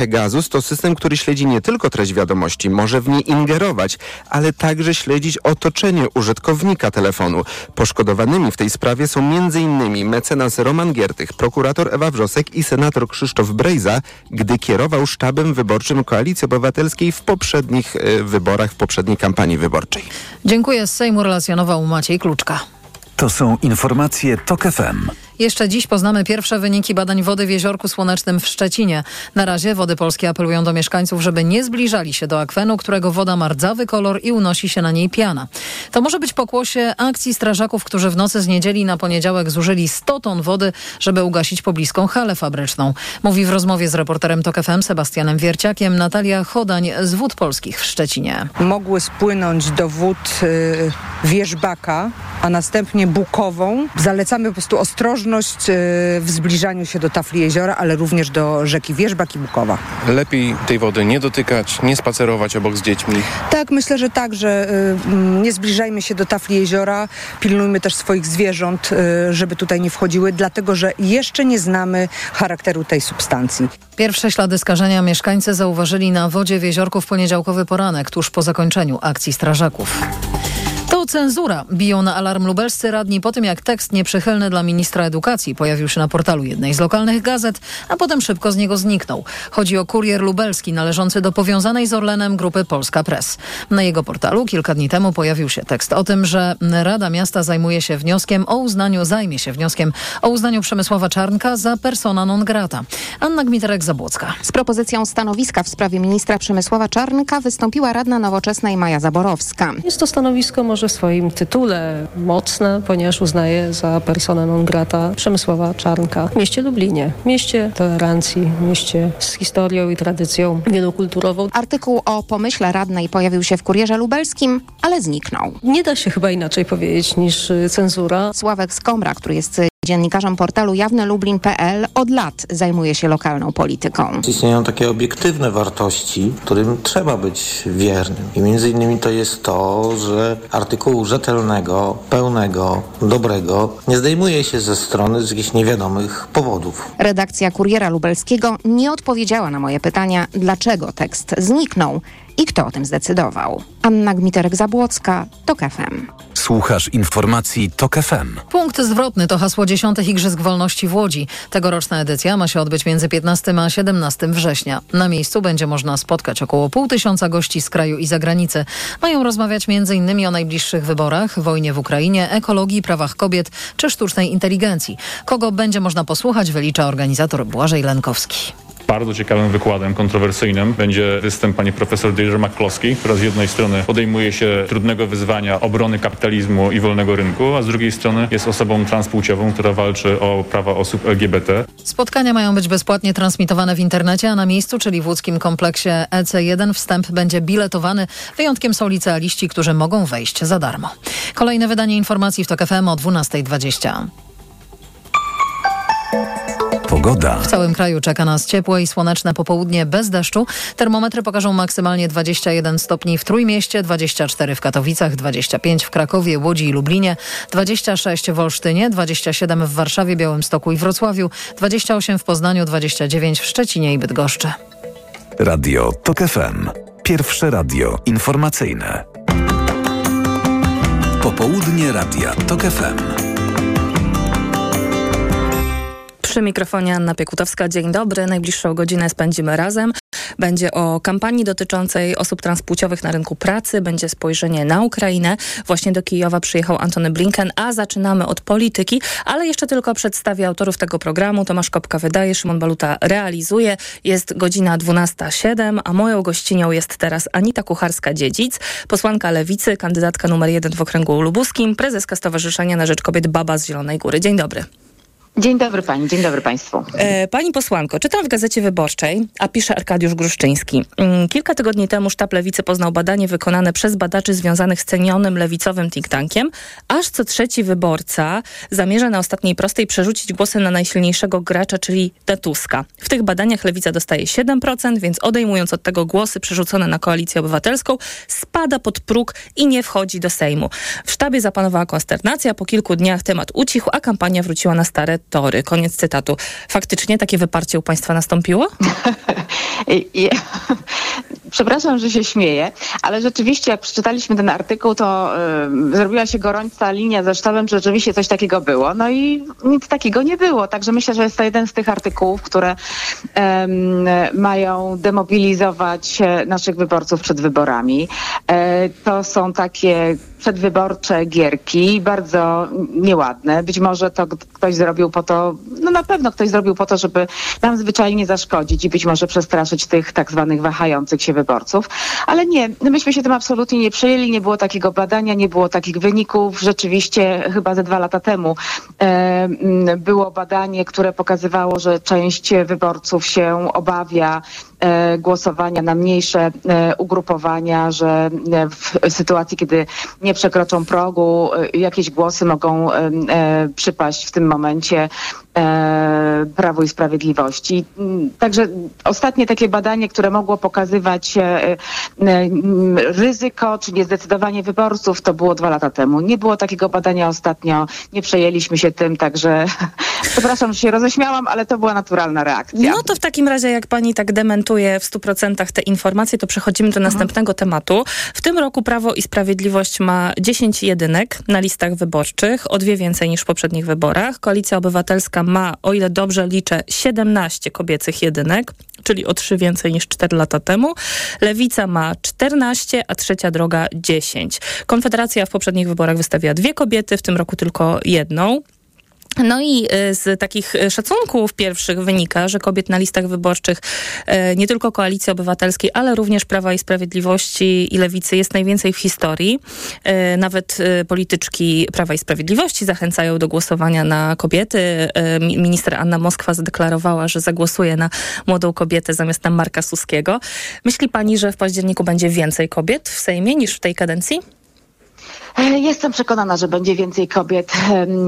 Pegasus to system, który śledzi nie tylko treść wiadomości, może w nie ingerować, ale także śledzić otoczenie użytkownika telefonu. Poszkodowanymi w tej sprawie są m.in. mecenas Roman Giertych, prokurator Ewa Wrzosek i senator Krzysztof Brejza, gdy kierował sztabem wyborczym Koalicji Obywatelskiej w poprzednich y, wyborach, w poprzedniej kampanii wyborczej. Dziękuję. Z Sejmu relacjonował Maciej Kluczka. To są informacje TOK FM. Jeszcze dziś poznamy pierwsze wyniki badań wody w Jeziorku Słonecznym w Szczecinie. Na razie Wody Polskie apelują do mieszkańców, żeby nie zbliżali się do akwenu, którego woda ma rdzawy kolor i unosi się na niej piana. To może być pokłosie akcji strażaków, którzy w nocy z niedzieli na poniedziałek zużyli 100 ton wody, żeby ugasić pobliską halę fabryczną. Mówi w rozmowie z reporterem TOK FM Sebastianem Wierciakiem Natalia Chodań z Wód Polskich w Szczecinie. Mogły spłynąć do wód y, Wierzbaka, a następnie Bukową. Zalecamy po prostu ostrożność w zbliżaniu się do tafli jeziora, ale również do rzeki Wierzbak i Bukowa. Lepiej tej wody nie dotykać, nie spacerować obok z dziećmi. Tak, myślę, że tak, że y, nie zbliżajmy się do tafli jeziora, pilnujmy też swoich zwierząt, y, żeby tutaj nie wchodziły, dlatego że jeszcze nie znamy charakteru tej substancji. Pierwsze ślady skażenia mieszkańcy zauważyli na wodzie w jeziorku w poniedziałkowy poranek, tuż po zakończeniu akcji strażaków. To cenzura. Biją na alarm lubelscy radni po tym, jak tekst nieprzychylny dla ministra edukacji pojawił się na portalu jednej z lokalnych gazet, a potem szybko z niego zniknął. Chodzi o kurier lubelski należący do powiązanej z Orlenem grupy Polska Press. Na jego portalu kilka dni temu pojawił się tekst o tym, że Rada Miasta zajmuje się wnioskiem o uznaniu, zajmie się wnioskiem o uznaniu Przemysława Czarnka za persona non grata. Anna Gmiterek-Zabłocka. Z propozycją stanowiska w sprawie ministra Przemysława Czarnka wystąpiła radna nowoczesnej Maja Zaborowska. Jest to stanowisko może w swoim tytule mocne, ponieważ uznaje za personę non grata Przemysława Czarnka w mieście Lublinie, mieście tolerancji, mieście z historią i tradycją wielokulturową. Artykuł o pomyśle radnej pojawił się w Kurierze Lubelskim, ale zniknął. Nie da się chyba inaczej powiedzieć niż cenzura. Sławek Skomra, który jest dziennikarzem portalu jawnelublin.pl od lat zajmuje się lokalną polityką. Istnieją takie obiektywne wartości, którym trzeba być wiernym. I między innymi to jest to, że artykułu rzetelnego, pełnego, dobrego nie zdejmuje się ze strony z jakichś niewiadomych powodów. Redakcja Kuriera Lubelskiego nie odpowiedziała na moje pytania, dlaczego tekst zniknął i kto o tym zdecydował. Anna Gmiterek-Zabłocka, TOK FM. Słuchasz informacji TOK FM. Punkt zwrotny to hasło dziesiątych Igrzysk Wolności w Łodzi. Tegoroczna edycja ma się odbyć między 15 a 17 września. Na miejscu będzie można spotkać około pół tysiąca gości z kraju i zagranicy. Mają rozmawiać m.in. o najbliższych wyborach, wojnie w Ukrainie, ekologii, prawach kobiet czy sztucznej inteligencji. Kogo będzie można posłuchać, wylicza organizator Błażej Lenkowski. Bardzo ciekawym wykładem kontrowersyjnym będzie występ pani profesor Deirdre McCloskey, która z jednej strony podejmuje się trudnego wyzwania obrony kapitalizmu i wolnego rynku, a z drugiej strony jest osobą transpłciową, która walczy o prawa osób LGBT. Spotkania mają być bezpłatnie transmitowane w internecie, a na miejscu, czyli w łódzkim kompleksie EC1 wstęp będzie biletowany. Wyjątkiem są licealiści, którzy mogą wejść za darmo. Kolejne wydanie informacji w TOK FM o 12.20. Pogoda. W całym kraju czeka nas ciepłe i słoneczne popołudnie bez deszczu. Termometry pokażą maksymalnie 21 stopni w Trójmieście, 24 w Katowicach, 25 w Krakowie, Łodzi i Lublinie, 26 w Olsztynie, 27 w Warszawie, Białymstoku i Wrocławiu, 28 w Poznaniu, 29 w Szczecinie i Bydgoszczy. Radio TOK FM. Pierwsze radio informacyjne. Popołudnie Radia TOK FM. Przy mikrofonie Anna Piekutowska. Dzień dobry. Najbliższą godzinę spędzimy razem. Będzie o kampanii dotyczącej osób transpłciowych na rynku pracy, będzie spojrzenie na Ukrainę. Właśnie do Kijowa przyjechał Antony Blinken, a zaczynamy od polityki, ale jeszcze tylko przedstawię autorów tego programu. Tomasz Kopka wydaje, Szymon Baluta realizuje. Jest godzina 12.07, a moją gościnią jest teraz Anita Kucharska-Dziedzic, posłanka Lewicy, kandydatka numer jeden w okręgu lubuskim, prezeska Stowarzyszenia na Rzecz Kobiet Baba z Zielonej Góry. Dzień dobry. Dzień dobry pani, dzień dobry państwu. E, pani posłanko, czytam w Gazecie Wyborczej, a pisze Arkadiusz Gruszczyński. Mm, kilka tygodni temu sztab Lewicy poznał badanie wykonane przez badaczy związanych z cenionym lewicowym think tankiem. Aż co trzeci wyborca zamierza na ostatniej prostej przerzucić głosy na najsilniejszego gracza, czyli Tuska. W tych badaniach Lewica dostaje 7%, więc odejmując od tego głosy przerzucone na Koalicję Obywatelską, spada pod próg i nie wchodzi do Sejmu. W sztabie zapanowała konsternacja, po kilku dniach temat ucichł, a kampania wróciła na stare tory. Koniec cytatu. Faktycznie takie wyparcie u Państwa nastąpiło? Przepraszam, że się śmieję, ale rzeczywiście jak przeczytaliśmy ten artykuł, to y, zrobiła się gorąca linia ze sztabem, czy rzeczywiście coś takiego było. No i nic takiego nie było. Także myślę, że jest to jeden z tych artykułów, które mają demobilizować naszych wyborców przed wyborami. E, to są takie przedwyborcze gierki, bardzo nieładne. Być może to ktoś zrobił po to, no na pewno ktoś zrobił po to, żeby nam zwyczajnie zaszkodzić i być może przestraszyć tych tak zwanych wahających się wyborców. Ale nie, myśmy się tym absolutnie nie przejęli, nie było takiego badania, nie było takich wyników. Rzeczywiście chyba ze dwa lata temu e, było badanie, które pokazywało, że część wyborców się obawia głosowania na mniejsze e, ugrupowania, że e, w sytuacji, kiedy nie przekroczą progu, e, jakieś głosy mogą e, przypaść w tym momencie e, Prawu i Sprawiedliwości. Także ostatnie takie badanie, które mogło pokazywać e, e, ryzyko czy niezdecydowanie wyborców, to było dwa lata temu. Nie było takiego badania ostatnio, nie przejęliśmy się tym, także przepraszam, że się roześmiałam, ale to była naturalna reakcja. No to w takim razie, jak pani tak dementuje w 100% te informacje, to przechodzimy do następnego tematu. W tym roku Prawo i Sprawiedliwość ma 10 jedynek na listach wyborczych, o dwie więcej niż w poprzednich wyborach. Koalicja Obywatelska ma, o ile dobrze liczę, 17 kobiecych jedynek, czyli o trzy więcej niż 4 lata temu. Lewica ma 14, a trzecia droga 10. Konfederacja w poprzednich wyborach wystawiła dwie kobiety, w tym roku tylko jedną. No i y, z takich szacunków pierwszych wynika, że kobiet na listach wyborczych y, nie tylko Koalicji Obywatelskiej, ale również Prawa i Sprawiedliwości i Lewicy jest najwięcej w historii. Y, nawet polityczki Prawa i Sprawiedliwości zachęcają do głosowania na kobiety. Minister Anna Moskwa zadeklarowała, że zagłosuje na młodą kobietę zamiast na Marka Suskiego. Myśli pani, że w październiku będzie więcej kobiet w Sejmie niż w tej kadencji? E, jestem przekonana, że będzie więcej kobiet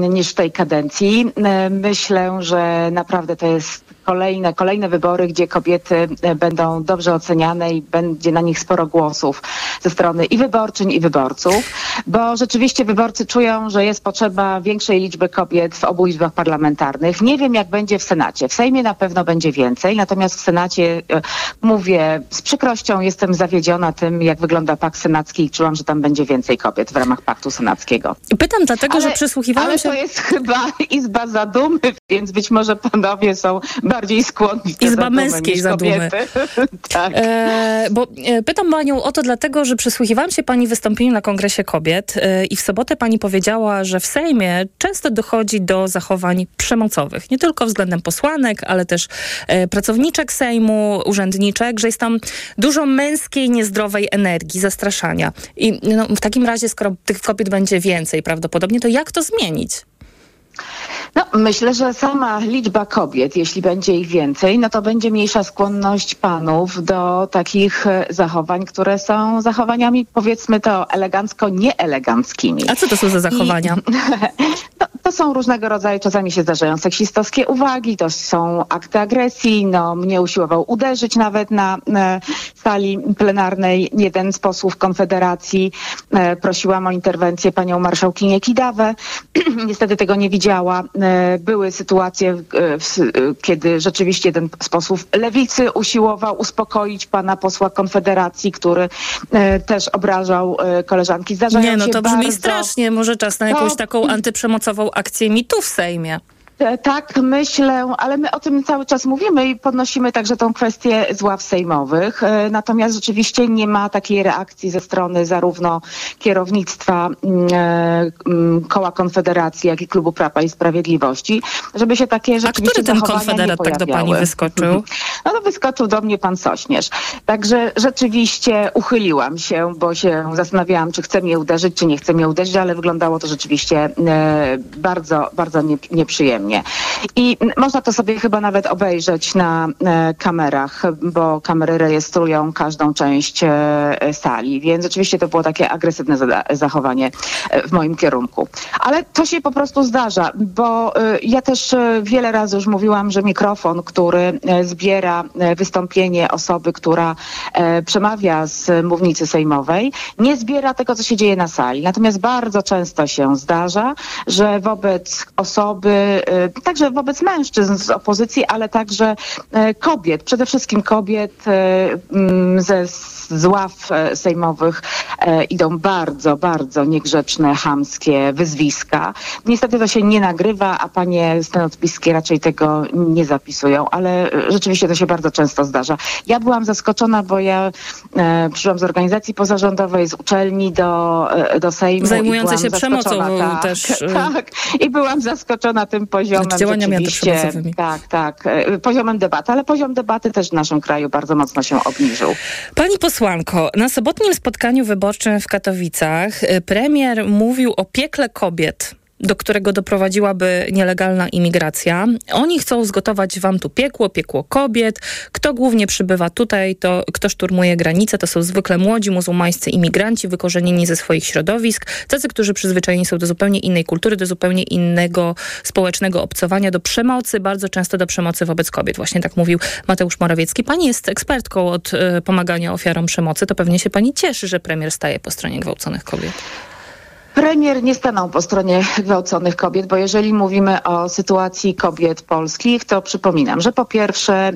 niż w tej kadencji. E, myślę, że naprawdę to jest kolejne, kolejne wybory, gdzie kobiety e, będą dobrze oceniane i będzie na nich sporo głosów ze strony i wyborczyń, i wyborców, bo rzeczywiście wyborcy czują, że jest potrzeba większej liczby kobiet w obu izbach parlamentarnych. Nie wiem, jak będzie w Senacie. W Sejmie na pewno będzie więcej, natomiast w Senacie mówię z przykrością, jestem zawiedziona tym, jak wygląda pak senacki i czułam, że tam będzie więcej kobiet w ramach paktu senackiego. Pytam dlatego, ale, że przysłuchiwałam ale się... Ale to jest chyba Izba Zadumy, więc być może panowie są bardziej skłonni Izba męskiej zadumy. tak. E, bo e, pytam panią o to dlatego, że przysłuchiwałam się pani wystąpieniu na Kongresie Kobiet e, i w sobotę pani powiedziała, że w Sejmie często dochodzi do zachowań przemocowych. Nie tylko względem posłanek, ale też e, pracowniczek Sejmu, urzędniczek, że jest tam dużo męskiej, niezdrowej energii, zastraszania. I no, w takim razie, skoro tych kobiet będzie więcej prawdopodobnie, to jak to zmienić? No, myślę, że sama liczba kobiet, jeśli będzie ich więcej, no to będzie mniejsza skłonność panów do takich e, zachowań, które są zachowaniami, powiedzmy to elegancko, nieeleganckimi. A co to są za zachowania? I, no, to są różnego rodzaju, czasami się zdarzają seksistowskie uwagi, to są akty agresji, no mnie usiłował uderzyć nawet na e, sali plenarnej jeden z posłów Konfederacji. E, prosiłam o interwencję panią marszałkinię Kidawę. Niestety tego nie widziała. E, były sytuacje, e, kiedy rzeczywiście jeden z posłów lewicy usiłował uspokoić pana posła Konfederacji, który e, też obrażał koleżanki. Zdarzają nie, no to brzmi bardzo... strasznie. Może czas na jakąś taką antyprzemocową akcję mitu w Sejmie. Tak, myślę, ale my o tym cały czas mówimy i podnosimy także tą kwestię z ław sejmowych. E, natomiast rzeczywiście nie ma takiej reakcji ze strony zarówno kierownictwa mm, e, mm, koła Konfederacji, jak i klubu Prawa i Sprawiedliwości, żeby się takie rzeczywiście A który ten konfederat tak do pani wyskoczył? No to wyskoczył do mnie pan Sośnierz. Także rzeczywiście uchyliłam się, bo się zastanawiałam, czy chce mnie uderzyć, czy nie chce mnie uderzyć, ale wyglądało to rzeczywiście e, bardzo, bardzo nieprzyjemnie. I można to sobie chyba nawet obejrzeć na e, kamerach, bo kamery rejestrują każdą część e, sali, więc oczywiście to było takie agresywne zachowanie e, w moim kierunku. Ale to się po prostu zdarza, bo ja też wiele razy już mówiłam, że mikrofon, który zbiera wystąpienie osoby, która przemawia z mównicy sejmowej, nie zbiera tego, co się dzieje na sali. Natomiast bardzo często się zdarza, że wobec osoby także wobec mężczyzn z opozycji, ale także kobiet, przede wszystkim kobiet mm, ze z ław sejmowych idą bardzo, bardzo niegrzeczne, chamskie wyzwiska. Niestety to się nie nagrywa, a panie stenotwiskie raczej tego nie zapisują, ale rzeczywiście to się bardzo często zdarza. Ja byłam zaskoczona, bo ja e, przyszłam z organizacji pozarządowej, z uczelni do, do Sejmu. Zajmujące się przemocą tak, też. Tak, i byłam zaskoczona tym poziomem. Znaczy działaniami antyprzemocowymi. Tak, tak. E, poziomem debaty, ale poziom debaty też w naszym kraju bardzo mocno się obniżył. Pani posłanko, na sobotnim spotkaniu wyborczym w Katowicach e, premier mówił o piekle kobiet do którego doprowadziłaby nielegalna imigracja. Oni chcą zgotować wam tu piekło, piekło kobiet. Kto głównie przybywa tutaj, to kto szturmuje granice, to są zwykle młodzi muzułmańscy imigranci wykorzenieni ze swoich środowisk, tacy, którzy przyzwyczajeni są do zupełnie innej kultury, do zupełnie innego społecznego obcowania, do przemocy, bardzo często do przemocy wobec kobiet. Właśnie tak mówił Mateusz Morawiecki. Pani jest ekspertką od y, pomagania ofiarom przemocy, to pewnie się pani cieszy, że premier staje po stronie gwałconych kobiet. Premier nie stanął po stronie gwałconych kobiet, bo jeżeli mówimy o sytuacji kobiet polskich, to przypominam, że po pierwsze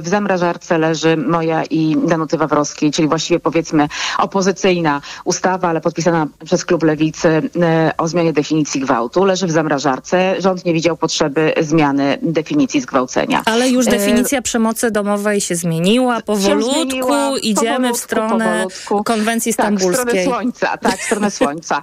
w zamrażarce leży moja i Danuty Wawrowskiej, czyli właściwie powiedzmy opozycyjna ustawa, ale podpisana przez klub Lewicy o zmianie definicji gwałtu. Leży w zamrażarce. Rząd nie widział potrzeby zmiany definicji zgwałcenia. Ale już e, definicja e... przemocy domowej się zmieniła. Powolutku zmieniła, idziemy powolutku, w stronę powolutku. konwencji stambulskiej. Tak, w stronę słońca. Tak, w stronę słońca.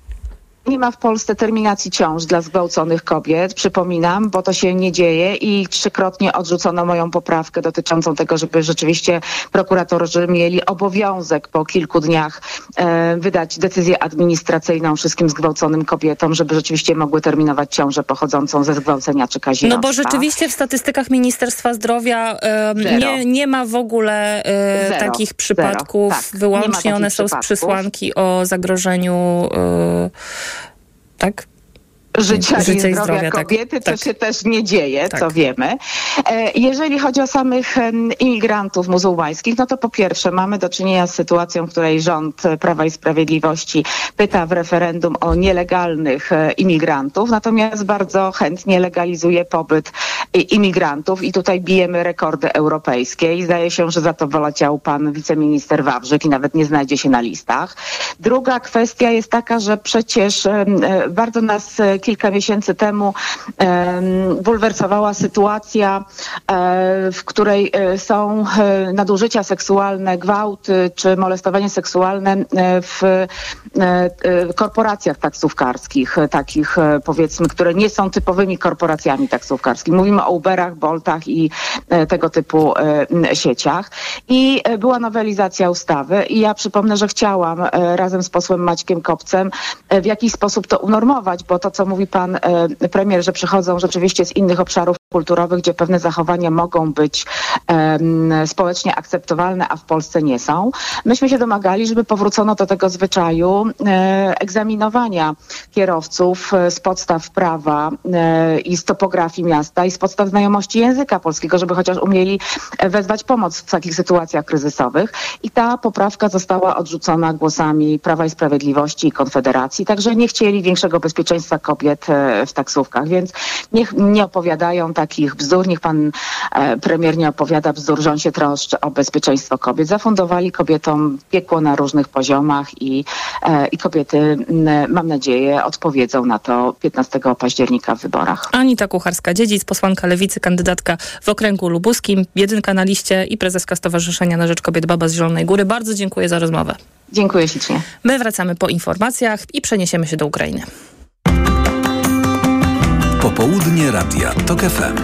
Nie ma w Polsce terminacji ciąż dla zgwałconych kobiet, przypominam, bo to się nie dzieje i trzykrotnie odrzucono moją poprawkę dotyczącą tego, żeby rzeczywiście prokuratorzy mieli obowiązek po kilku dniach e, wydać decyzję administracyjną wszystkim zgwałconym kobietom, żeby rzeczywiście mogły terminować ciążę pochodzącą ze zgwałcenia czy kazirodztwa. No bo rzeczywiście w statystykach Ministerstwa Zdrowia e, nie, nie ma w ogóle e, takich przypadków. Tak, Wyłącznie one są z przesłanki o zagrożeniu e, tak? życia, życia i zdrowia, zdrowia tak. kobiety, tak, co tak. się też nie dzieje, tak. co wiemy. E, jeżeli chodzi o samych imigrantów muzułmańskich, no to po pierwsze mamy do czynienia z sytuacją, w której rząd Prawa i Sprawiedliwości pyta w referendum o nielegalnych e, imigrantów, natomiast bardzo chętnie legalizuje pobyt imigrantów i tutaj bijemy rekordy europejskie i zdaje się, że za to woleciał pan wiceminister Wawrzyk i nawet nie znajdzie się na listach. Druga kwestia jest taka, że przecież e, bardzo nas kilka miesięcy temu bulwersowała sytuacja, e, w której e, są e, nadużycia seksualne, gwałty czy molestowanie seksualne w korporacjach taksówkarskich, takich powiedzmy, które nie są typowymi korporacjami taksówkarskimi. Mówimy o Uberach, Boltach i tego typu sieciach. I była nowelizacja ustawy i ja przypomnę, że chciałam razem z posłem Maćkiem Kopcem w jakiś sposób to unormować, bo to, co mówi pan e, premier, że przychodzą rzeczywiście z innych obszarów kulturowych, gdzie pewne zachowania mogą być um, społecznie akceptowalne, a w Polsce nie są. Myśmy się domagali, żeby powrócono do tego zwyczaju e, egzaminowania kierowców e, z podstaw prawa e, i z topografii miasta i z podstaw znajomości języka polskiego, żeby chociaż umieli wezwać pomoc w takich sytuacjach kryzysowych. I ta poprawka została odrzucona głosami Prawa i Sprawiedliwości i Konfederacji, także nie chcieli większego bezpieczeństwa kobiet e, w taksówkach, więc niech nie opowiadają takich bzdur, niech pan e, premier nie opowiada bzdur, że on się troszczy o bezpieczeństwo kobiet. Zafundowali kobietom piekło na różnych poziomach i, e, i kobiety, mam nadzieję, odpowiedzą na to 15 października w wyborach. Anita Kucharska-Dziedzic, posłanka Lewicy, kandydatka w okręgu lubuskim, jedynka na liście i prezeska Stowarzyszenia na Rzecz Kobiet Baba z Zielonej Góry. Bardzo dziękuję za rozmowę. Dziękuję ślicznie. My wracamy po informacjach i przeniesiemy się do Ukrainy. Popołudnie Radia TOK FM.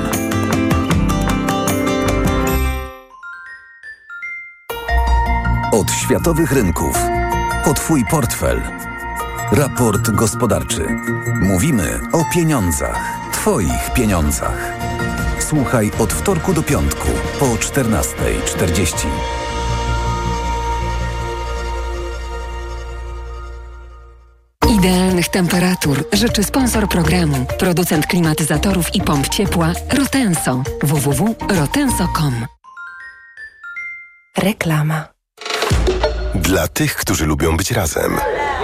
Od światowych rynków. O Twój portfel. Raport gospodarczy. Mówimy o pieniądzach. Twoich pieniądzach. Słuchaj od wtorku do piątku po 14.40. Idealnych temperatur życzy sponsor programu, producent klimatyzatorów i pomp ciepła Rotenso. www.rotenso.com Reklama. Dla tych, którzy lubią być razem.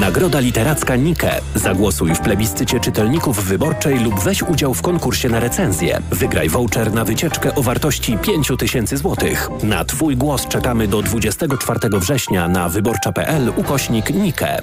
Nagroda Literacka Nike. Zagłosuj w plebiscycie czytelników wyborczej lub weź udział w konkursie na recenzję. Wygraj voucher na wycieczkę o wartości 5000 zł. Na Twój głos czekamy do 24 września na wyborcza.pl ukośnik Nike.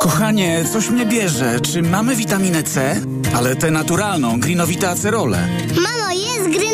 Kochanie, coś mnie bierze. Czy mamy witaminę C? Ale tę naturalną, grinowite acerole. Mamo, jest acerola?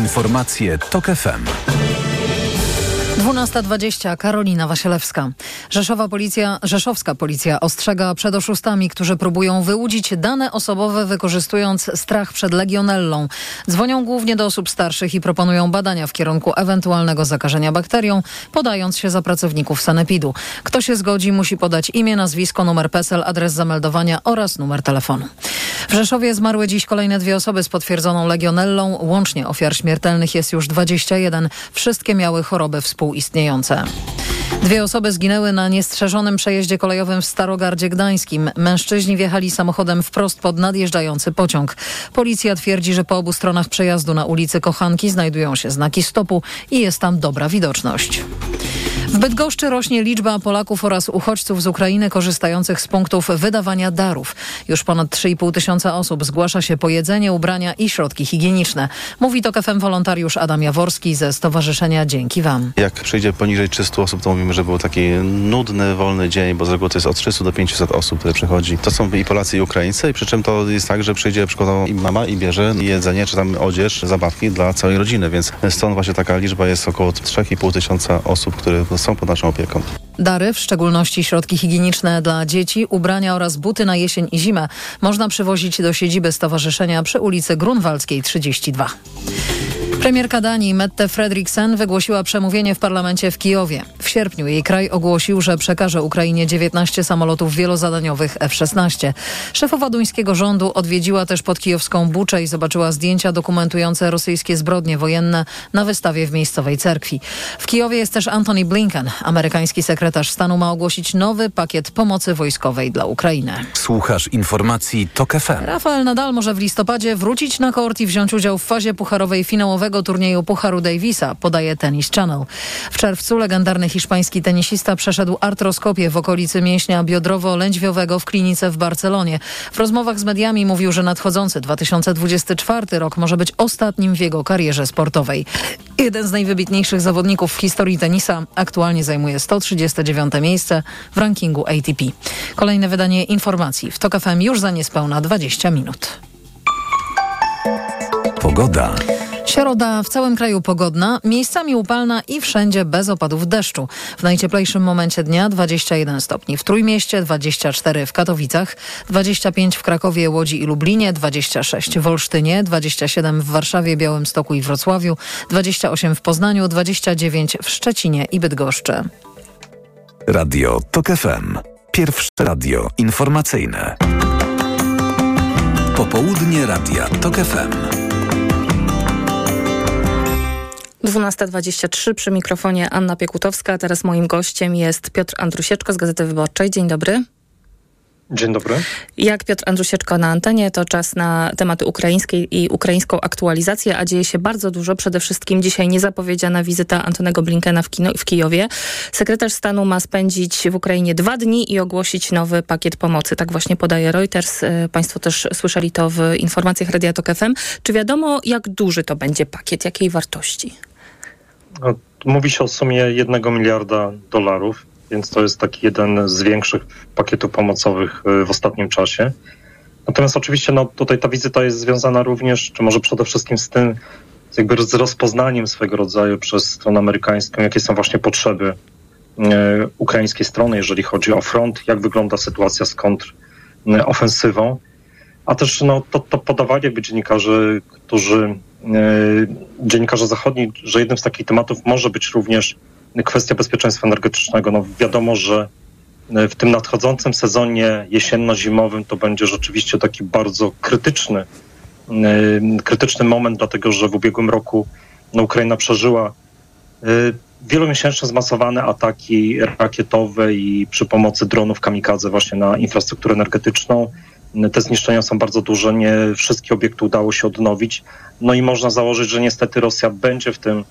Informacje TOK FM. 12.20 Karolina Wasielewska. Rzeszowa policja, rzeszowska policja ostrzega przed oszustami, którzy próbują wyłudzić dane osobowe wykorzystując strach przed legionellą. Dzwonią głównie do osób starszych i proponują badania w kierunku ewentualnego zakażenia bakterią, podając się za pracowników sanepidu. Kto się zgodzi, musi podać imię, nazwisko, numer PESEL, adres zameldowania oraz numer telefonu. W Rzeszowie zmarły dziś kolejne dwie osoby z potwierdzoną legionellą. Łącznie ofiar śmiertelnych jest już 21. Wszystkie miały choroby współistniejące. Dwie osoby zginęły na niestrzeżonym przejeździe kolejowym w Starogardzie Gdańskim. Mężczyźni wjechali samochodem wprost pod nadjeżdżający pociąg. Policja twierdzi, że po obu stronach przejazdu na ulicy Kochanki znajdują się znaki stopu i jest tam dobra widoczność. W Bydgoszczy rośnie liczba Polaków oraz uchodźców z Ukrainy korzystających z punktów wydawania darów. Już ponad 3,5 tysiąca osób zgłasza się po jedzenie, ubrania i środki higieniczne. Mówi to KFM wolontariusz Adam Jaworski ze Stowarzyszenia Dzięki Wam. Jak przyjdzie poniżej 300 osób, to mówimy, że był taki nudny, wolny dzień, bo z reguły to jest od 300 do 500 osób, które przychodzi. To są i Polacy, i Ukraińcy, przy czym to jest tak, że przyjdzie przykładowo i mama i bierze jedzenie, czy tam odzież, zabawki dla całej rodziny, więc stąd właśnie taka liczba jest około 3,5 tysiąca osób, które są pod naszą opieką. Dary, w szczególności środki higieniczne dla dzieci, ubrania oraz buty na jesień i zimę można przywozić do siedziby stowarzyszenia przy ulicy Grunwaldzkiej 32. Premierka Danii Mette Fredriksen wygłosiła przemówienie w parlamencie w Kijowie. W sierpniu jej kraj ogłosił, że przekaże Ukrainie 19 samolotów wielozadaniowych F-16. Szefowa duńskiego rządu odwiedziła też pod kijowską Buczę i zobaczyła zdjęcia dokumentujące rosyjskie zbrodnie wojenne na wystawie w miejscowej cerkwi. W Kijowie jest też Antony Blinken. Amerykański sekretarz stanu ma ogłosić nowy pakiet pomocy wojskowej dla Ukrainy. Słuchasz informacji TOK FM. Rafael Nadal może w listopadzie wrócić na kort i wziąć udział w fazie pucharowej finałowego turnieju Pucharu Davisa, podaje Tennis Channel. W czerwcu legendarny hiszpański tenisista przeszedł artroskopię w okolicy mięśnia biodrowo-lędźwiowego w klinice w Barcelonie. W rozmowach z mediami mówił, że nadchodzący 2024 rok może być ostatnim w jego karierze sportowej. Jeden z najwybitniejszych zawodników w historii tenisa aktualnie zajmuje 139 miejsce w rankingu ATP. Kolejne wydanie informacji w TOK FM już za niespełna 20 minut. Pogoda. Środa w całym kraju pogodna, miejscami upalna i wszędzie bez opadów deszczu. W najcieplejszym momencie dnia 21 stopni w Trójmieście, 24 w Katowicach, 25 w Krakowie, Łodzi i Lublinie, 26 w Olsztynie, 27 w Warszawie, Białymstoku i Wrocławiu, 28 w Poznaniu, 29 w Szczecinie i Bydgoszczy. Radio TOK FM. Pierwsze radio informacyjne. Popołudnie Radia TOK FM. 12.23 przy mikrofonie Anna Piekutowska. Teraz moim gościem jest Piotr Andrusieczko z Gazety Wyborczej. Dzień dobry. Dzień dobry. Jak Piotr Andrusieczko na antenie, to czas na tematy ukraińskie i ukraińską aktualizację, a dzieje się bardzo dużo. Przede wszystkim dzisiaj niezapowiedziana wizyta Antonego Blinkena w, Kino, w Kijowie. Sekretarz stanu ma spędzić w Ukrainie dwa dni i ogłosić nowy pakiet pomocy. Tak właśnie podaje Reuters. E, państwo też słyszeli to w informacjach Radia Tok FM. Czy wiadomo, jak duży to będzie pakiet, jakiej wartości? Mówi się o sumie jednego miliarda dolarów, więc to jest taki jeden z większych pakietów pomocowych y, w ostatnim czasie. Natomiast oczywiście no, tutaj ta wizyta jest związana również, czy może przede wszystkim z tym, jakby z rozpoznaniem swego rodzaju przez stronę amerykańską, jakie są właśnie potrzeby y, ukraińskiej strony, jeżeli chodzi o front, jak wygląda sytuacja z kontrofensywą. A też no, to, to podawanie by dziennikarzy, którzy dziennikarze zachodni, że jednym z takich tematów może być również kwestia bezpieczeństwa energetycznego. No wiadomo, że e, w tym nadchodzącym sezonie jesienno-zimowym to będzie rzeczywiście taki bardzo krytyczny, e, krytyczny moment, dlatego że w ubiegłym roku no, Ukraina przeżyła wielomiesięczne zmasowane ataki rakietowe i przy pomocy dronów kamikadze właśnie na infrastrukturę energetyczną. Te zniszczenia są bardzo duże, nie wszystkie obiekty udało się odnowić. No i można założyć, że niestety Rosja będzie w tym,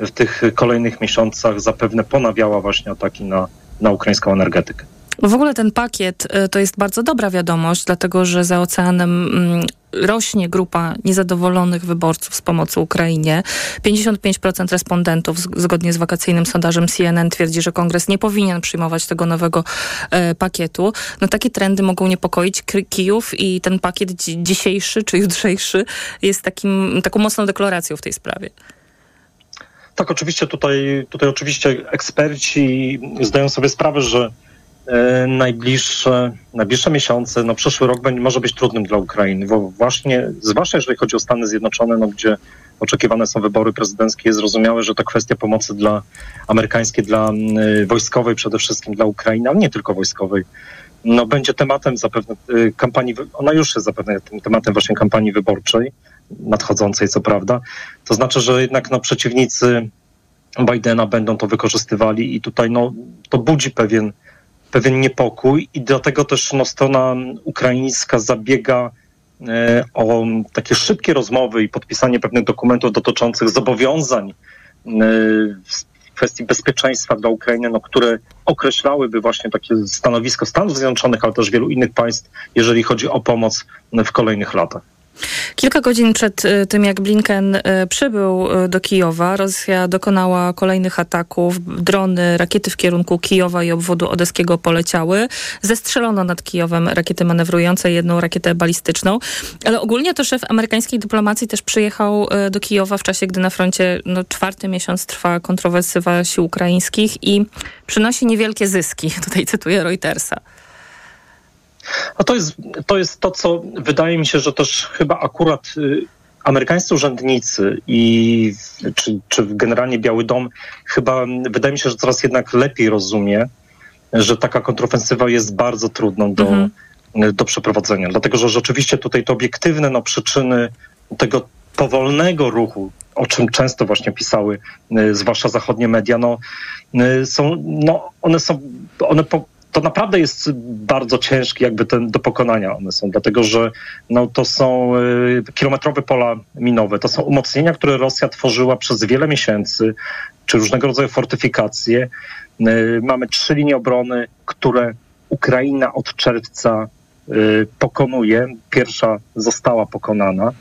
w tych kolejnych miesiącach zapewne ponawiała właśnie ataki na, na ukraińską energetykę. W ogóle ten pakiet y, to jest bardzo dobra wiadomość, dlatego że za oceanem mm, rośnie grupa niezadowolonych wyborców z pomocy Ukrainie. 55% respondentów, zgodnie z wakacyjnym sondażem CNN, twierdzi, że kongres nie powinien przyjmować tego nowego e, pakietu. No takie trendy mogą niepokoić Kijów i ten pakiet dzisiejszy czy jutrzejszy jest takim, taką mocną deklaracją w tej sprawie. Tak, oczywiście tutaj, tutaj oczywiście eksperci zdają sobie sprawę, że najbliższe, najbliższe miesiące, no przyszły rok będzie, może być trudnym dla Ukrainy, bo właśnie, zwłaszcza jeżeli chodzi o Stany Zjednoczone, no gdzie oczekiwane są wybory prezydenckie, jest zrozumiałe, że to kwestia pomocy dla amerykańskiej, dla y, wojskowej przede wszystkim dla Ukrainy, ale nie tylko wojskowej, no będzie tematem zapewne y, kampanii, ona już jest zapewne tym tematem właśnie kampanii wyborczej, nadchodzącej co prawda. To znaczy, że jednak no, przeciwnicy Bidena będą to wykorzystywali i tutaj no, to budzi pewien pewien niepokój i dlatego też no, strona ukraińska zabiega e, o takie szybkie rozmowy i podpisanie pewnych dokumentów dotyczących zobowiązań e, w kwestii bezpieczeństwa dla Ukrainy, no, które określałyby właśnie takie stanowisko Stanów Zjednoczonych, ale też wielu innych państw, jeżeli chodzi o pomoc w kolejnych latach. Kilka godzin przed y, tym, jak Blinken y, przybył y, do Kijowa, Rosja dokonała kolejnych ataków. Drony, rakiety w kierunku Kijowa i obwodu odeskiego poleciały. Zestrzelono nad Kijowem rakiety manewrujące, jedną rakietę balistyczną. Ale ogólnie to szef amerykańskiej dyplomacji też przyjechał do Kijowa w czasie, gdy na froncie no, czwarty miesiąc trwa kontrowersywa sił ukraińskich i przynosi niewielkie zyski. Tutaj cytuję Reutersa. A to jest, to jest to, co wydaje mi się, że też chyba akurat y, amerykańscy urzędnicy i czy, czy generalnie Biały Dom chyba wydaje mi się, że coraz jednak lepiej rozumie, że taka kontrofensywa jest bardzo trudną do, mhm. do przeprowadzenia. Dlatego, że rzeczywiście tutaj te obiektywne no, przyczyny tego powolnego ruchu, o czym często właśnie pisały, y, zwłaszcza zachodnie media, no, y, są, no, one są, one po, to naprawdę jest bardzo ciężkie jakby ten, do pokonania one są, dlatego że no, to są y, kilometrowe pola minowe, to są umocnienia, które Rosja tworzyła przez wiele miesięcy, czy różnego rodzaju fortyfikacje. Y, mamy trzy linie obrony, które Ukraina od czerwca y, pokonuje. Pierwsza została pokonana.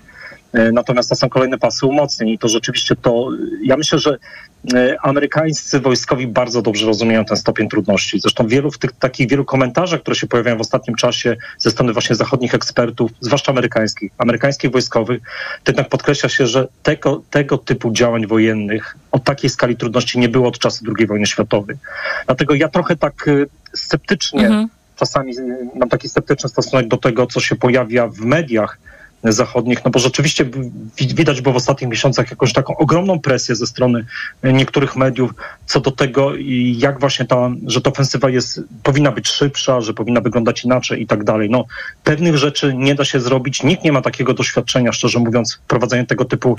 Natomiast to są kolejne pasy umocnień i to rzeczywiście to, ja myślę, że amerykańscy wojskowi bardzo dobrze rozumieją ten stopień trudności. Zresztą wielu w tych takich wielu komentarzach, które się pojawiają w ostatnim czasie ze strony właśnie zachodnich ekspertów, zwłaszcza amerykańskich, amerykańskich wojskowych, to jednak podkreśla się, że tego, tego typu działań wojennych o takiej skali trudności nie było od czasu II wojny światowej. Dlatego ja trochę tak e, sceptycznie Mhm. czasami e, mam taki sceptyczny stosunek do tego, co się pojawia w mediach zachodnich, no bo rzeczywiście wi- widać było w ostatnich miesiącach jakąś taką ogromną presję ze strony niektórych mediów co do tego, jak właśnie ta, że ta ofensywa jest, powinna być szybsza, że powinna wyglądać inaczej i tak dalej. No, pewnych rzeczy nie da się zrobić. Nikt nie ma takiego doświadczenia, szczerze mówiąc, w prowadzeniu tego typu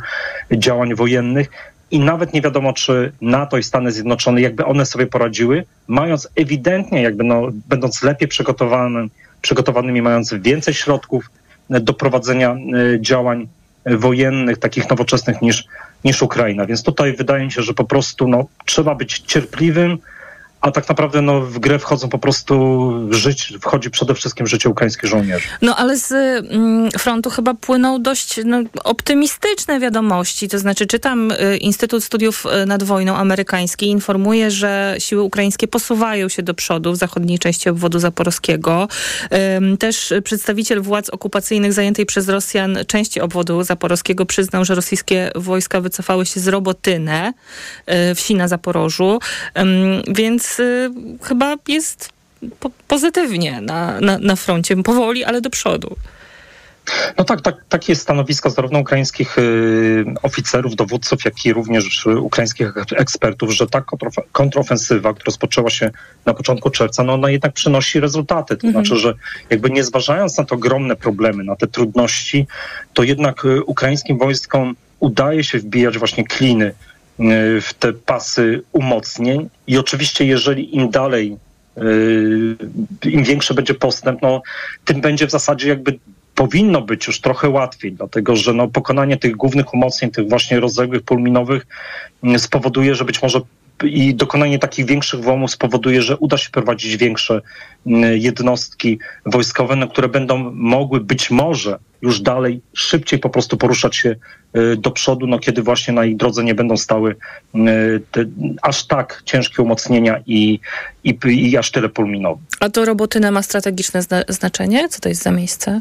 działań wojennych. I nawet nie wiadomo, czy NATO i Stany Zjednoczone, jakby one sobie poradziły, mając ewidentnie, jakby no, będąc lepiej przygotowanym, przygotowanymi, mając więcej środków do prowadzenia e, działań wojennych, takich nowoczesnych niż, niż Ukraina. Więc tutaj wydaje mi się, że po prostu no, trzeba być cierpliwym, a tak naprawdę no, w grę wchodzą po prostu żyć, wchodzi przede wszystkim życie ukraińskich żołnierzy. No ale z mm, frontu chyba płyną dość no, optymistyczne wiadomości. To znaczy, czytam y, Instytut Studiów y, nad Wojną amerykański informuje, że siły ukraińskie posuwają się do przodu w zachodniej części obwodu zaporowskiego. Też przedstawiciel władz okupacyjnych zajętej przez Rosjan części obwodu zaporowskiego przyznał, że rosyjskie wojska wycofały się z Robotynę, y, wsi na Zaporożu. Ym, więc y, chyba jest po, pozytywnie na, na, na froncie, powoli, ale do przodu. No tak, tak, takie jest stanowisko zarówno ukraińskich y, oficerów, dowódców, jak i również ukraińskich ekspertów, że ta kontrof- kontrofensywa, która rozpoczęła się na początku czerwca, no ona jednak przynosi rezultaty. To Mhm. znaczy, że jakby nie zważając na te ogromne problemy, na te trudności, to jednak y, ukraińskim wojskom udaje się wbijać właśnie kliny w te pasy umocnień. I oczywiście jeżeli im dalej y, im większy będzie postęp, no, tym będzie w zasadzie jakby powinno być już trochę łatwiej, dlatego że no, pokonanie tych głównych umocnień, tych właśnie rozległych pól minowych mm, spowoduje, że być może i dokonanie takich większych włamów spowoduje, że uda się prowadzić większe mm, jednostki wojskowe, no, które będą mogły być może już dalej szybciej po prostu poruszać się y, do przodu, no, kiedy właśnie na ich drodze nie będą stały y, te, aż tak ciężkie umocnienia i, i, i aż tyle pól minowych. A to Robotyna ma strategiczne zna- znaczenie? Co to jest za miejsce?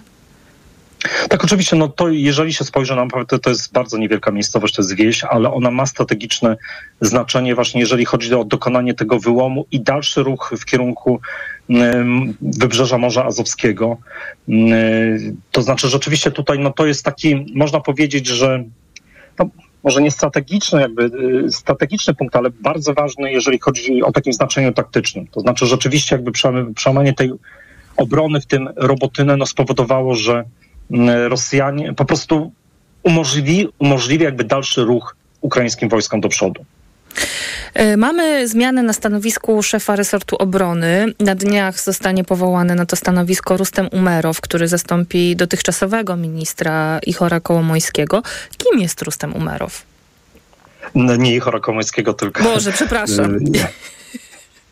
Tak, oczywiście, no to jeżeli się spojrzy na to, to jest bardzo niewielka miejscowość, to jest wieś, ale ona ma strategiczne znaczenie właśnie jeżeli chodzi o dokonanie tego wyłomu i dalszy ruch w kierunku ym, wybrzeża Morza Azowskiego. Yy, To znaczy rzeczywiście tutaj, no to jest taki, można powiedzieć, że no, może nie strategiczny, jakby y, strategiczny punkt, ale bardzo ważny, jeżeli chodzi o takim znaczeniu taktycznym. To znaczy rzeczywiście jakby przełamanie tej obrony, w tym robotynę, no spowodowało, że mm, Rosjanie po prostu umożliwi, umożliwi jakby dalszy ruch ukraińskim wojskom do przodu. E, Mamy zmianę na stanowisku szefa resortu obrony. Na dniach zostanie powołany na to stanowisko Rustem Umerow, który zastąpi dotychczasowego ministra Ichora Kołomojskiego. Kim jest Rustem Umerow? N- Nie Ichora Komońskiego, tylko... Boże, przepraszam.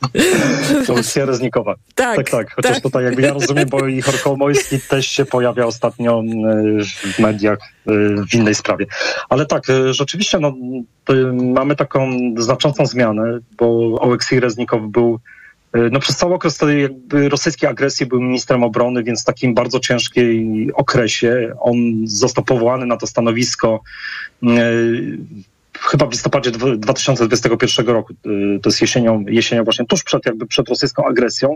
Jest Reznikowa. Tak, tak, tak. Chociaż tak. tutaj jakby ja rozumiem, bo Ichor Kołomojski też się pojawia ostatnio y, w mediach y, w innej sprawie. Ale tak, y, rzeczywiście no, mamy taką znaczącą zmianę, bo Oleksij Reznikow był no, przez cały okres tej rosyjskiej agresji był ministrem obrony, więc w takim bardzo ciężkiej okresie on został powołany na to stanowisko chyba w listopadzie dwa- 2021 roku, y, to jest jesienią, jesienią właśnie tuż przed, jakby przed rosyjską agresją.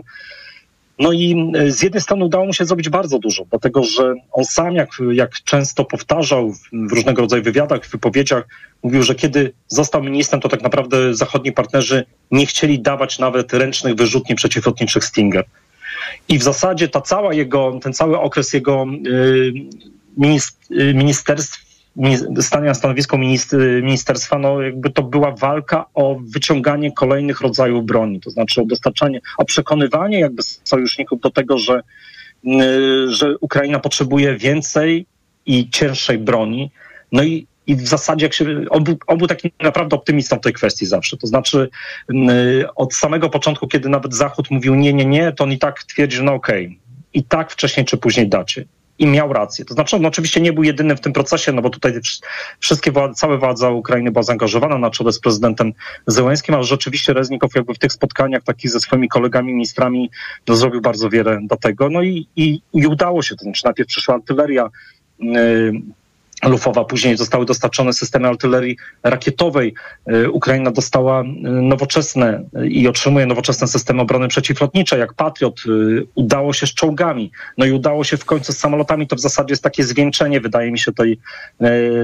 No i y, z jednej strony udało mu się zrobić bardzo dużo, dlatego że on sam, jak, jak często powtarzał w, różnego rodzaju wywiadach, w wypowiedziach, mówił, że kiedy został ministrem, to tak naprawdę zachodni partnerzy nie chcieli dawać nawet ręcznych wyrzutni przeciwlotniczych Stinger. I w zasadzie ta cała jego, ten cały okres jego y, y, ministerstw, mini- stania minist, ministerstwa, no jakby to była walka o wyciąganie kolejnych rodzajów broni, to znaczy o dostarczanie, o przekonywanie jakby sojuszników do tego, że, y, że Ukraina potrzebuje więcej i cięższej broni. No i, i w zasadzie jak się, on, był, takim naprawdę optymistą w tej kwestii zawsze. To znaczy y, od samego początku, kiedy nawet Zachód mówił nie, nie, nie, to on i tak twierdził, no okej, i tak wcześniej czy później dacie. I miał rację. To znaczy, on oczywiście nie był jedynym w tym procesie, no bo tutaj wszystkie cała władza Ukrainy była zaangażowana na czele z prezydentem Zełenskim, ale rzeczywiście Reznikow jakby w tych spotkaniach takich ze swoimi kolegami, ministrami, no, zrobił bardzo wiele do tego. No i, i, i udało się. To znaczy, najpierw przyszła artyleria, yy, lufowa. Później zostały dostarczone systemy artylerii rakietowej. Y, Ukraina dostała y, nowoczesne i otrzymuje nowoczesne systemy obrony przeciwlotniczej, jak Patriot. Y, udało się z czołgami. No i udało się w końcu z samolotami. To w zasadzie jest takie zwieńczenie, wydaje mi się, tej,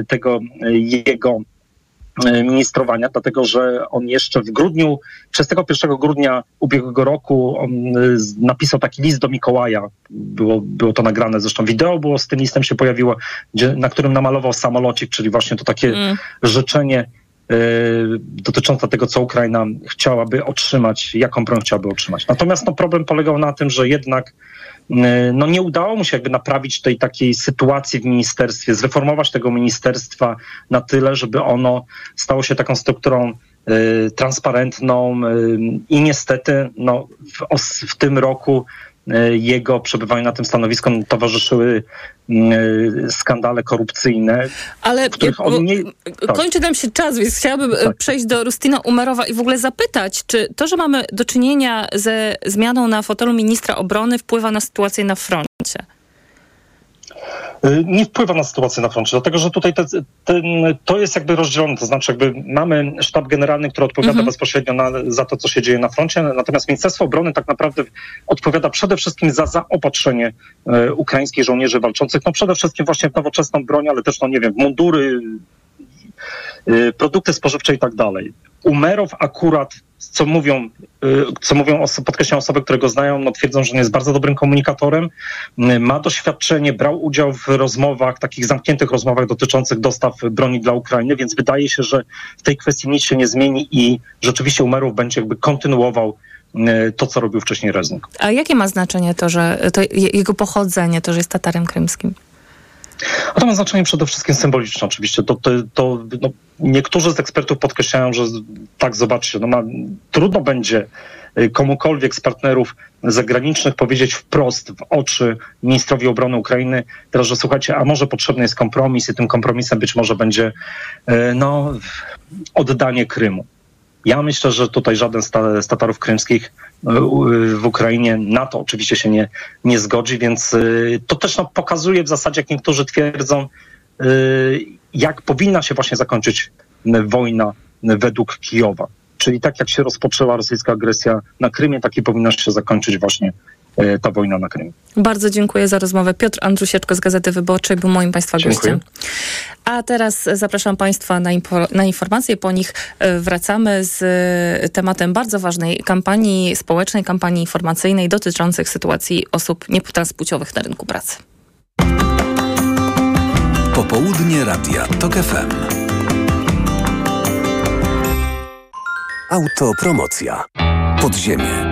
tego jego ministrowania, dlatego że on jeszcze w grudniu, 31 grudnia ubiegłego roku on e, napisał taki list do Mikołaja. Było, było to nagrane, zresztą wideo było z tym listem się pojawiło, gdzie, na którym namalował samolocik, czyli właśnie to takie mm. życzenie y, dotyczące tego, co Ukraina chciałaby otrzymać, jaką broń chciałaby otrzymać. Natomiast no, problem polegał na tym, że jednak E, no nie udało mu się jakby naprawić tej takiej sytuacji w ministerstwie, zreformować tego ministerstwa na tyle, żeby ono stało się taką strukturą y, transparentną y, i niestety no, w, w tym roku E, jego przebywaniu na tym stanowisku towarzyszyły mm, e, skandale korupcyjne. Ale on nie... Tak. kończy nam się czas, więc chciałabym e, tak. przejść do Rustina Umerowa i w ogóle zapytać, czy to, że mamy do czynienia ze zmianą na fotelu ministra obrony wpływa na sytuację na froncie? Y, nie wpływa na sytuację na froncie, dlatego że tutaj te, ten, to jest jakby rozdzielone, to znaczy jakby mamy sztab generalny, który odpowiada mhm. bezpośrednio na, za to, co się dzieje na froncie, natomiast Ministerstwo Obrony tak naprawdę odpowiada przede wszystkim za zaopatrzenie e, ukraińskich żołnierzy walczących, no przede wszystkim właśnie w nowoczesną broń, ale też, no nie wiem, w mundury, e, produkty spożywcze i tak dalej. Umerow akurat co mówią, y, co mówią oso- podkreślam osoby, które go znają, no twierdzą, że on jest bardzo dobrym komunikatorem, y, ma doświadczenie, brał udział w rozmowach, takich zamkniętych rozmowach dotyczących dostaw broni dla Ukrainy, więc wydaje się, że w tej kwestii nic się nie zmieni i rzeczywiście Umerów będzie jakby kontynuował y, to, co robił wcześniej Reznik. A jakie ma znaczenie to, że to jego pochodzenie, to, że jest Tatarem krymskim? A to ma znaczenie przede wszystkim symboliczne oczywiście. To, to, to no, niektórzy z ekspertów podkreślają, że tak, zobaczcie, no ma, trudno będzie y, komukolwiek z partnerów zagranicznych powiedzieć wprost w oczy ministrowi obrony Ukrainy, teraz, że słuchajcie, a może potrzebny jest kompromis i tym kompromisem być może będzie y, no, oddanie Krymu. Ja myślę, że tutaj żaden z Tatarów krymskich w Ukrainie na to oczywiście się nie, nie zgodzi, więc e, to też no, pokazuje w zasadzie, jak niektórzy twierdzą, e, jak powinna się właśnie zakończyć wojna według Kijowa. Czyli tak jak się rozpoczęła rosyjska agresja na Krymie, tak i powinna się zakończyć właśnie E, ta wojna na Krymie. Bardzo dziękuję za rozmowę. Piotr Andrusieczko z Gazety Wyborczej był moim Państwa dziękuję. gościem. A teraz zapraszam Państwa na, na informacje. Po nich e, wracamy z e, tematem bardzo ważnej kampanii społecznej, kampanii informacyjnej dotyczących sytuacji osób niepłciowych na rynku pracy. Popołudnie Radia TOK FM. Autopromocja. Podziemie.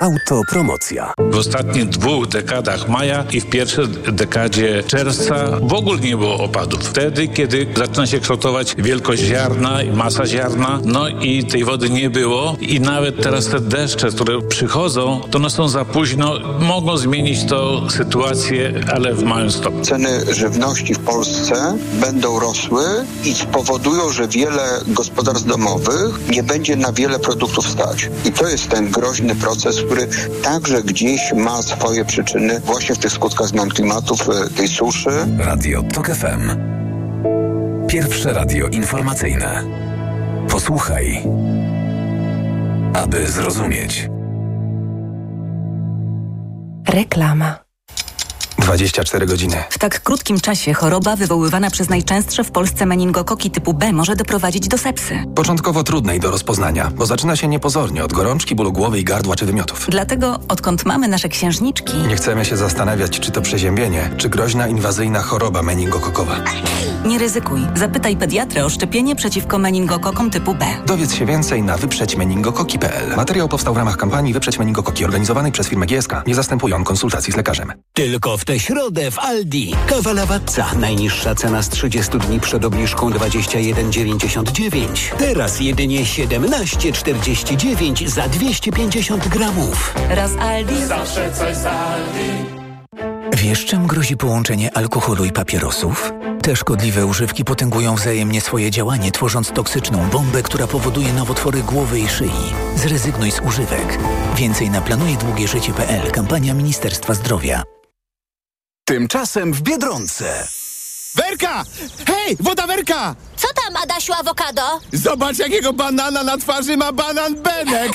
Autopromocja. W ostatnich dwóch dekadach maja i w pierwszej dekadzie czerwca w ogóle nie było opadów. Wtedy, kiedy zaczyna się kształtować wielkość ziarna i masa ziarna, no i tej wody nie było i nawet teraz te deszcze, które przychodzą, to one są za późno, mogą zmienić to sytuację, ale w małym stopniu. Ceny żywności w Polsce będą rosły i spowodują, że wiele gospodarstw domowych nie będzie na wiele produktów stać. I to jest ten groźny proces, który także gdzieś ma swoje przyczyny właśnie w tych skutkach zmian klimatów, e, tej suszy. Radio TOK FM. Pierwsze radio informacyjne. Posłuchaj, aby zrozumieć. Reklama. 24 godziny. W tak krótkim czasie choroba wywoływana przez najczęstsze w Polsce meningokoki typu B może doprowadzić do sepsy. Początkowo trudnej do rozpoznania, bo zaczyna się niepozornie od gorączki, bólu głowy i gardła czy wymiotów. Dlatego, odkąd mamy nasze księżniczki, Nie chcemy się zastanawiać, czy to przeziębienie, czy groźna inwazyjna choroba meningokokowa. nie ryzykuj. Zapytaj pediatrę o szczepienie przeciwko meningokokom typu B. Dowiedz się więcej na wyprzedźmeningokoki.pl. Materiał powstał w ramach kampanii Wyprzeć Meningokoki organizowanej przez firmę GSK. Nie zastępują konsultacji z lekarzem. Tylko w tę środę w Aldi. Kawa Lavazza. Najniższa cena z 30 dni przed obniżką 21,99. Teraz jedynie 17,49 za 250 gramów. Raz Aldi. Zawsze coś z Aldi. Wiesz, czym grozi połączenie alkoholu i papierosów? Te szkodliwe używki potęgują wzajemnie swoje działanie, tworząc toksyczną bombę, która powoduje nowotwory głowy i szyi. Zrezygnuj z używek. Więcej na planujedługieżycie.pl. Kampania Ministerstwa Zdrowia. Tymczasem w Biedronce. Werka! Hej, woda Werka! Co tam, Adasiu Awokado? Zobacz, jakiego banana na twarzy ma banan Benek!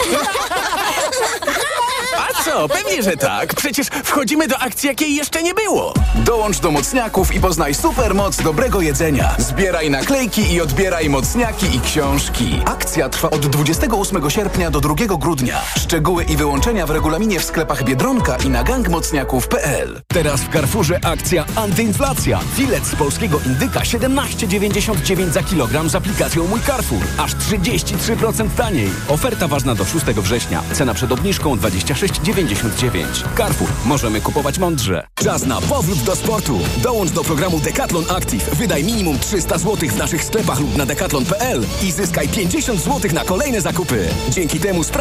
A co? Pewnie, że tak. Przecież wchodzimy do akcji, jakiej jeszcze nie było. Dołącz do mocniaków i poznaj supermoc dobrego jedzenia. Zbieraj naklejki i odbieraj mocniaki i książki. Akcja trwa od 28 sierpnia do 2 grudnia. Szczegóły i wyłączenia w regulaminie w sklepach Biedronka i na gangmocniaków.pl. Teraz w Carrefourze akcja antyinflacja. Filet z polskiego indyka 17,99 za kilogram z aplikacją Mój Carrefour. Aż 33% taniej. Oferta ważna do 6 września. Cena przed obniżką 26,99. Carrefour. Możemy kupować mądrze. Czas na powrót do sportu. Dołącz do programu Decathlon Active. Wydaj minimum 300 zł w naszych sklepach lub na decathlon.pl i zyskaj 50 zł na kolejne zakupy. Dzięki temu